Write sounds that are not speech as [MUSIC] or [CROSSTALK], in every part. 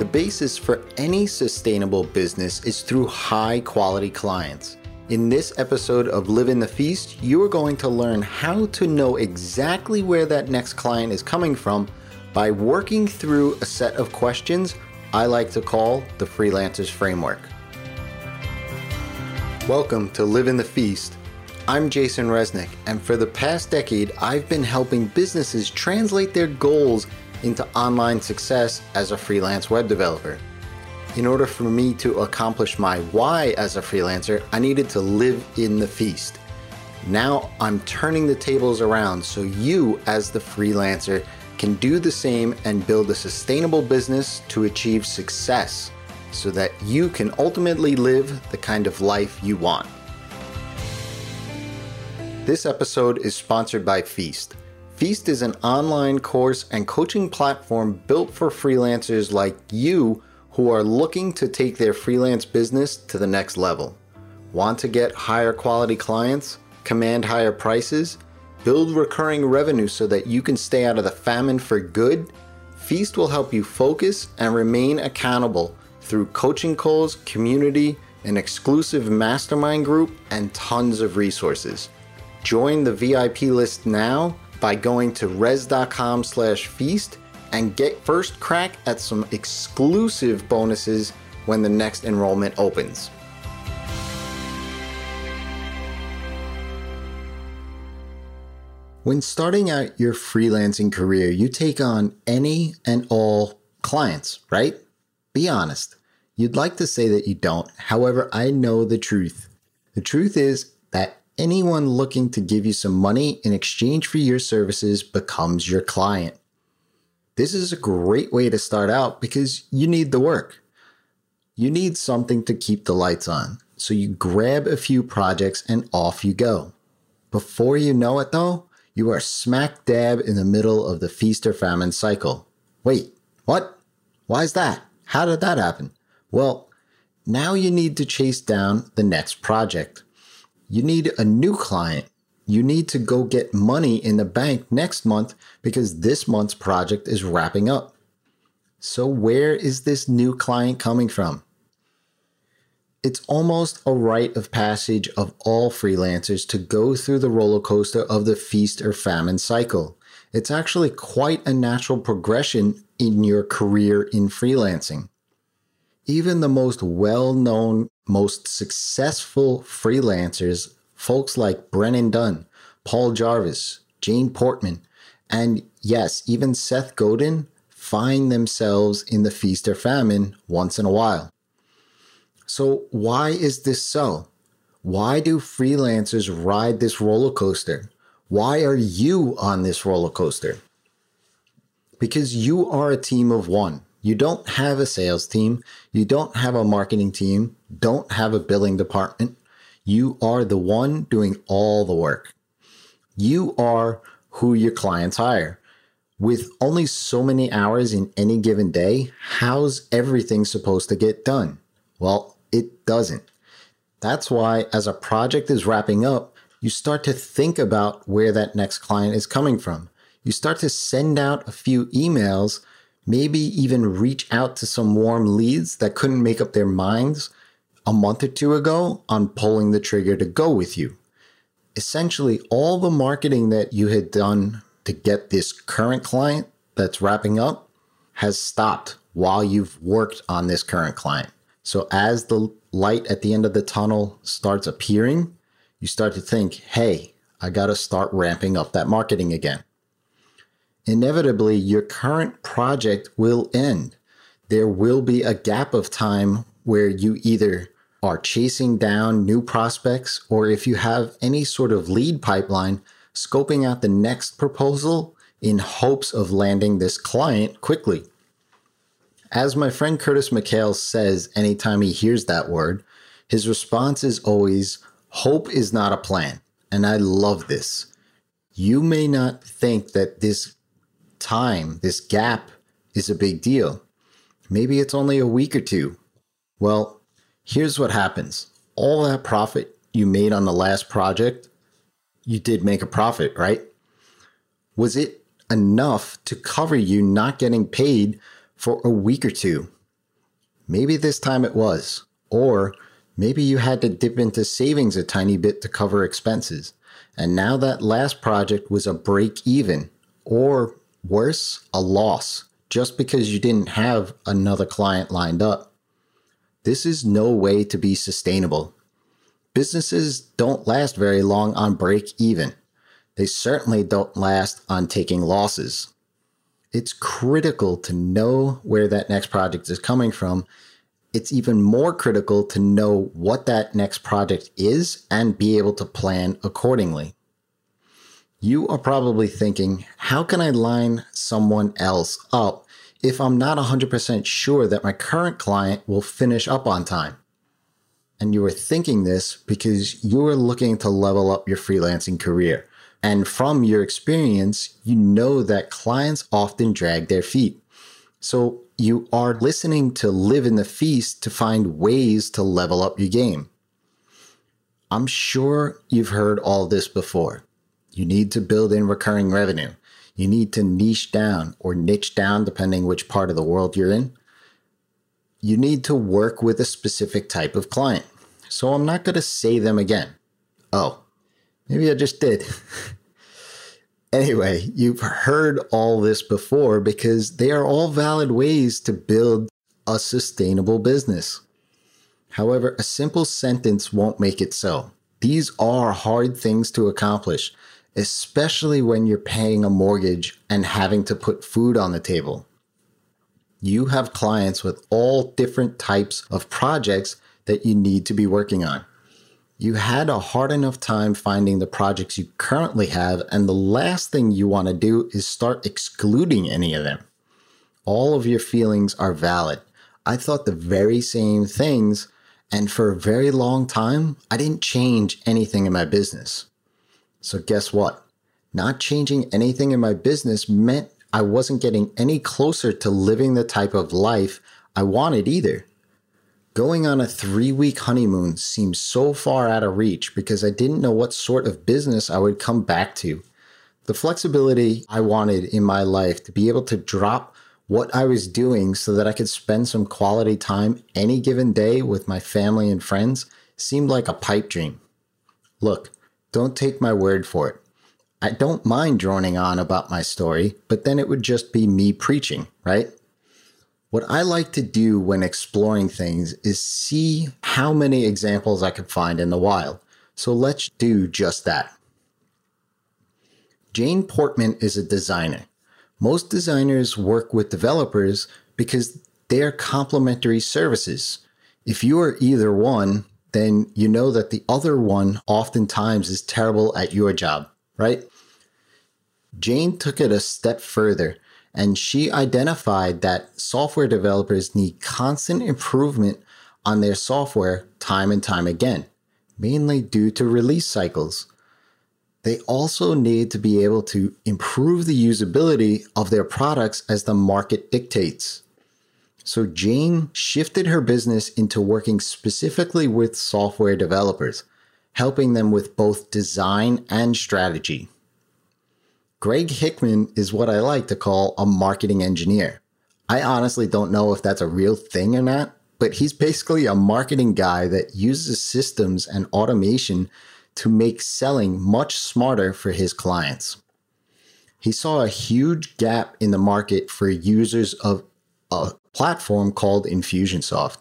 The basis for any sustainable business is through high quality clients. In this episode of Live in the Feast, you are going to learn how to know exactly where that next client is coming from by working through a set of questions I like to call the Freelancers Framework. Welcome to Live in the Feast. I'm Jason Resnick, and for the past decade, I've been helping businesses translate their goals into online success as a freelance web developer. In order for me to accomplish my why as a freelancer, I needed to live in the feast. Now I'm turning the tables around so you, as the freelancer, can do the same and build a sustainable business to achieve success so that you can ultimately live the kind of life you want. This episode is sponsored by Feast. Feast is an online course and coaching platform built for freelancers like you who are looking to take their freelance business to the next level. Want to get higher quality clients, command higher prices, build recurring revenue so that you can stay out of the famine for good? Feast will help you focus and remain accountable through coaching calls, community, an exclusive mastermind group, and tons of resources. Join the VIP list now by going to rezzz.com slash feast and get first crack at some exclusive bonuses when the next enrollment opens. When starting out your freelancing career, you take on any and all clients, right? Be honest. You'd like to say that you don't. However, I know the truth. The truth is that anyone looking to give you some money in exchange for your services becomes your client. This is a great way to start out because you need the work. You need something to keep the lights on. So you grab a few projects and off you go. Before you know it though, you are smack dab in the middle of the feast or famine cycle. Wait, what? Why is that? How did that happen? Well, now you need to chase down the next project. You need a new client you need to go get money in the bank next month because this month's project is wrapping up. So, where is this new client coming from? It's almost a rite of passage of all freelancers to go through the roller coaster of the feast or famine cycle. It's actually quite a natural progression in your career in freelancing. Even the most well known, most successful freelancers folks like Brennan Dunn, Paul Jarvis, Jane Portman, and yes, even Seth Godin find themselves in the feast or famine once in a while. So, why is this so? Why do freelancers ride this roller coaster? Why are you on this roller coaster? Because you are a team of one. You don't have a sales team, you don't have a marketing team, don't have a billing department, you are the one doing all the work. You are who your clients hire. With only so many hours in any given day, how's everything supposed to get done? Well, it doesn't. That's why, as a project is wrapping up, you start to think about where that next client is coming from. You start to send out a few emails, maybe even reach out to some warm leads that couldn't make up their minds a month or two ago on pulling the trigger to go with you. Essentially, all the marketing that you had done to get this current client that's wrapping up has stopped while you've worked on this current client. So, as the light at the end of the tunnel starts appearing, you start to think, hey, I got to start ramping up that marketing again. Inevitably, your current project will end. There will be a gap of time where you either are chasing down new prospects or if you have any sort of lead pipeline, scoping out the next proposal in hopes of landing this client quickly. As my friend Curtis McHale says anytime he hears that word, his response is always, Hope is not a plan. And I love this. You may not think that this time, this gap, is a big deal. Maybe it's only a week or two. Well, here's what happens all that profit you made on the last project, you did make a profit, right? Was it enough to cover you not getting paid for a week or two? Maybe this time it was. Or maybe you had to dip into savings a tiny bit to cover expenses. And now that last project was a break even, or worse, a loss, just because you didn't have another client lined up. This is no way to be sustainable. Businesses don't last very long on break even. They certainly don't last on taking losses. It's critical to know where that next project is coming from. It's even more critical to know what that next project is and be able to plan accordingly. You are probably thinking, how can I line someone else up if I'm not 100% sure that my current client will finish up on time? And you are thinking this because you are looking to level up your freelancing career. And from your experience, you know that clients often drag their feet. So you are listening to live in the feast to find ways to level up your game. I'm sure you've heard all this before. You need to build in recurring revenue. You need to niche down or niche down, depending which part of the world you're in. You need to work with a specific type of client. So I'm not going to say them again. Oh, Maybe I just did. [LAUGHS] anyway, you've heard all this before because they are all valid ways to build a sustainable business. However, a simple sentence won't make it so. These are hard things to accomplish, especially when you're paying a mortgage and having to put food on the table. You have clients with all different types of projects that you need to be working on you had a hard enough time finding the projects you currently have, and the last thing you want to do is start excluding any of them. All of your feelings are valid. I thought the very same things, and for a very long time, I didn't change anything in my business. So, guess what? Not changing anything in my business meant I wasn't getting any closer to living the type of life I wanted either. Going on a three week honeymoon seemed so far out of reach because I didn't know what sort of business I would come back to. The flexibility I wanted in my life to be able to drop what I was doing so that I could spend some quality time any given day with my family and friends seemed like a pipe dream. Look, don't take my word for it. I don't mind droning on about my story, but then it would just be me preaching, right? What I like to do when exploring things is see how many examples I can find in the wild. So let's do just that. Jane Portman is a designer. Most designers work with developers because they're complementary services. If you are either one, then you know that the other one oftentimes is terrible at your job, right? Jane took it a step further and she identified that software developers need constant improvement on their software time and time again, mainly due to release cycles. They also need to be able to improve the usability of their products as the market dictates. So Jane shifted her business into working specifically with software developers, helping them with both design and strategy. Greg Hickman is what I like to call a marketing engineer. I honestly don't know if that's a real thing or not, but he's basically a marketing guy that uses systems and automation to make selling much smarter for his clients. He saw a huge gap in the market for users of a platform called Infusionsoft.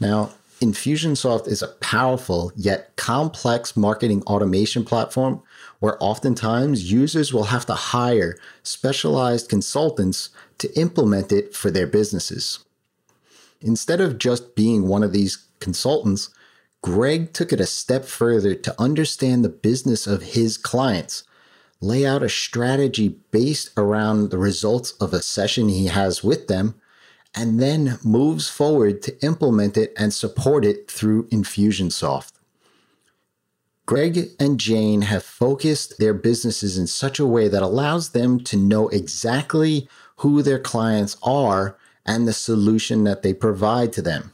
Now, Infusionsoft is a powerful yet complex marketing automation platform where oftentimes users will have to hire specialized consultants to implement it for their businesses. Instead of just being one of these consultants, Greg took it a step further to understand the business of his clients, lay out a strategy based around the results of a session he has with them, and then moves forward to implement it and support it through Infusionsoft. Greg and Jane have focused their businesses in such a way that allows them to know exactly who their clients are and the solution that they provide to them.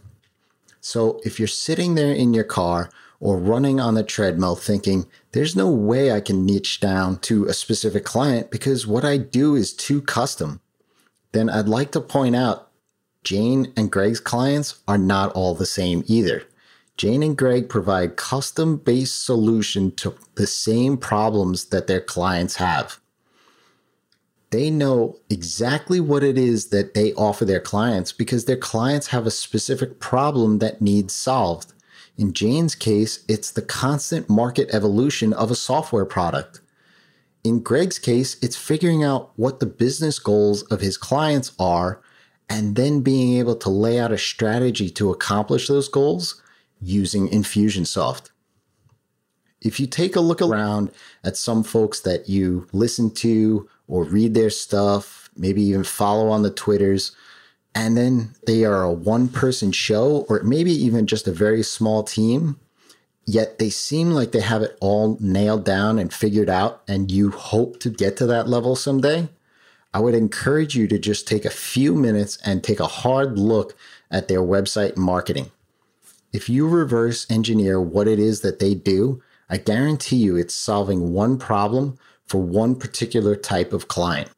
So if you're sitting there in your car or running on the treadmill thinking, there's no way I can niche down to a specific client because what I do is too custom, then I'd like to point out Jane and Greg's clients are not all the same either. Jane and Greg provide custom based solution to the same problems that their clients have. They know exactly what it is that they offer their clients because their clients have a specific problem that needs solved. In Jane's case, it's the constant market evolution of a software product. In Greg's case, it's figuring out what the business goals of his clients are and then being able to lay out a strategy to accomplish those goals using Infusionsoft. If you take a look around at some folks that you listen to or read their stuff, maybe even follow on the Twitters, and then they are a one person show or maybe even just a very small team, yet they seem like they have it all nailed down and figured out, and you hope to get to that level someday. I would encourage you to just take a few minutes and take a hard look at their website marketing. If you reverse engineer what it is that they do, I guarantee you it's solving one problem for one particular type of client.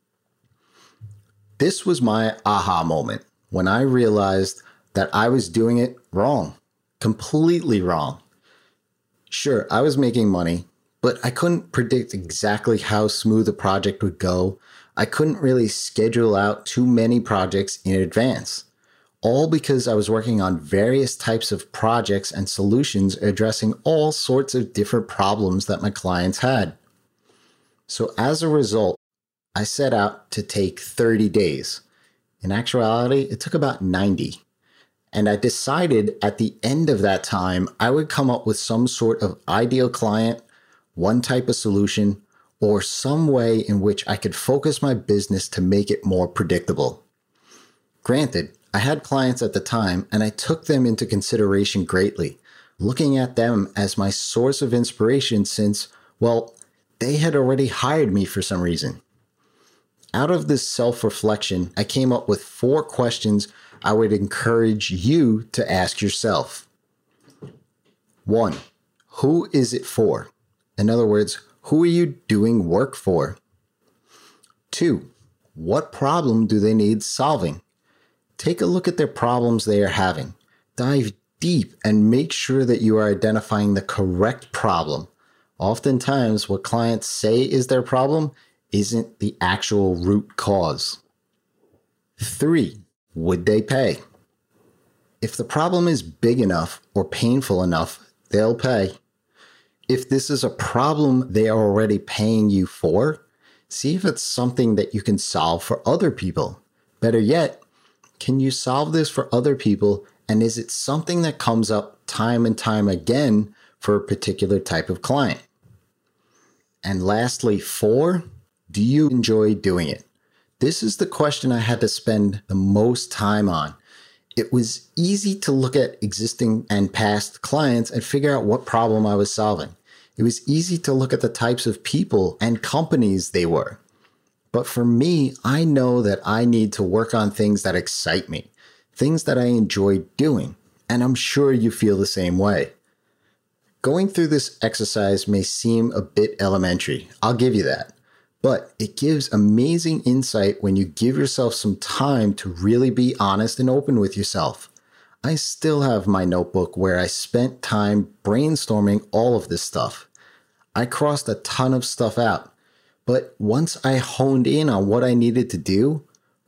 This was my aha moment when I realized that I was doing it wrong, completely wrong. Sure, I was making money, but I couldn't predict exactly how smooth a project would go. I couldn't really schedule out too many projects in advance all because I was working on various types of projects and solutions addressing all sorts of different problems that my clients had. So, as a result, I set out to take 30 days. In actuality, it took about 90. And I decided at the end of that time, I would come up with some sort of ideal client, one type of solution, or some way in which I could focus my business to make it more predictable. Granted, I had clients at the time and I took them into consideration greatly, looking at them as my source of inspiration since, well, they had already hired me for some reason. Out of this self reflection, I came up with four questions I would encourage you to ask yourself. One, who is it for? In other words, who are you doing work for? Two, what problem do they need solving? Take a look at their problems they are having. Dive deep and make sure that you are identifying the correct problem. Oftentimes, what clients say is their problem isn't the actual root cause. Three, would they pay? If the problem is big enough or painful enough, they'll pay. If this is a problem they are already paying you for, see if it's something that you can solve for other people. Better yet, can you solve this for other people? And is it something that comes up time and time again for a particular type of client? And lastly, four, do you enjoy doing it? This is the question I had to spend the most time on. It was easy to look at existing and past clients and figure out what problem I was solving. It was easy to look at the types of people and companies they were. But for me, I know that I need to work on things that excite me, things that I enjoy doing. And I'm sure you feel the same way. Going through this exercise may seem a bit elementary. I'll give you that. But it gives amazing insight when you give yourself some time to really be honest and open with yourself. I still have my notebook where I spent time brainstorming all of this stuff. I crossed a ton of stuff out but once I honed in on what I needed to do,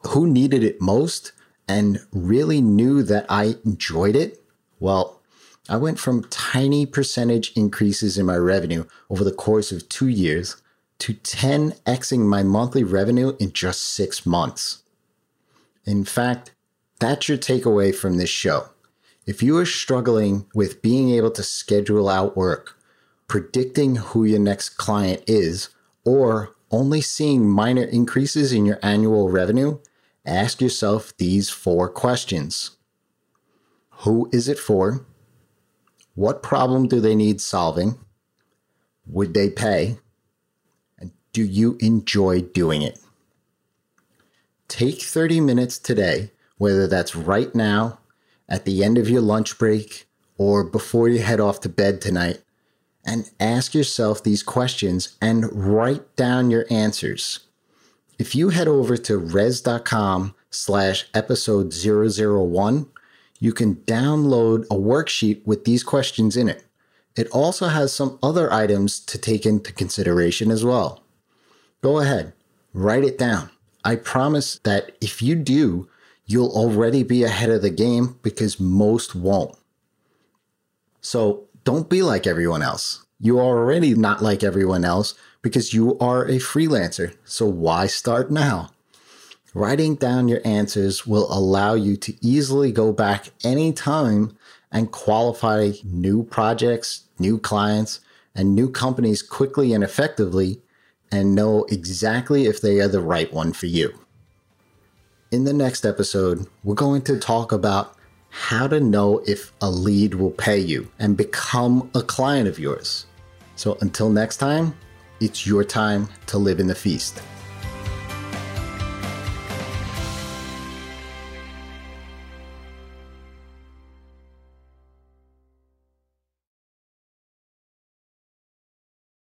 who needed it most, and really knew that I enjoyed it, well, I went from tiny percentage increases in my revenue over the course of two years to 10xing my monthly revenue in just six months. In fact, that's your takeaway from this show. If you are struggling with being able to schedule out work, predicting who your next client is, or only seeing minor increases in your annual revenue, ask yourself these four questions Who is it for? What problem do they need solving? Would they pay? Do you enjoy doing it? Take 30 minutes today, whether that's right now, at the end of your lunch break, or before you head off to bed tonight, and ask yourself these questions and write down your answers. If you head over to rezzz.com slash episode 001, you can download a worksheet with these questions in it. It also has some other items to take into consideration as well. Go ahead, write it down. I promise that if you do, you'll already be ahead of the game because most won't. So don't be like everyone else. You are already not like everyone else because you are a freelancer. So why start now? Writing down your answers will allow you to easily go back anytime and qualify new projects, new clients, and new companies quickly and effectively and know exactly if they are the right one for you. In the next episode, we're going to talk about how to know if a lead will pay you and become a client of yours. So until next time, it's your time to live in the feast.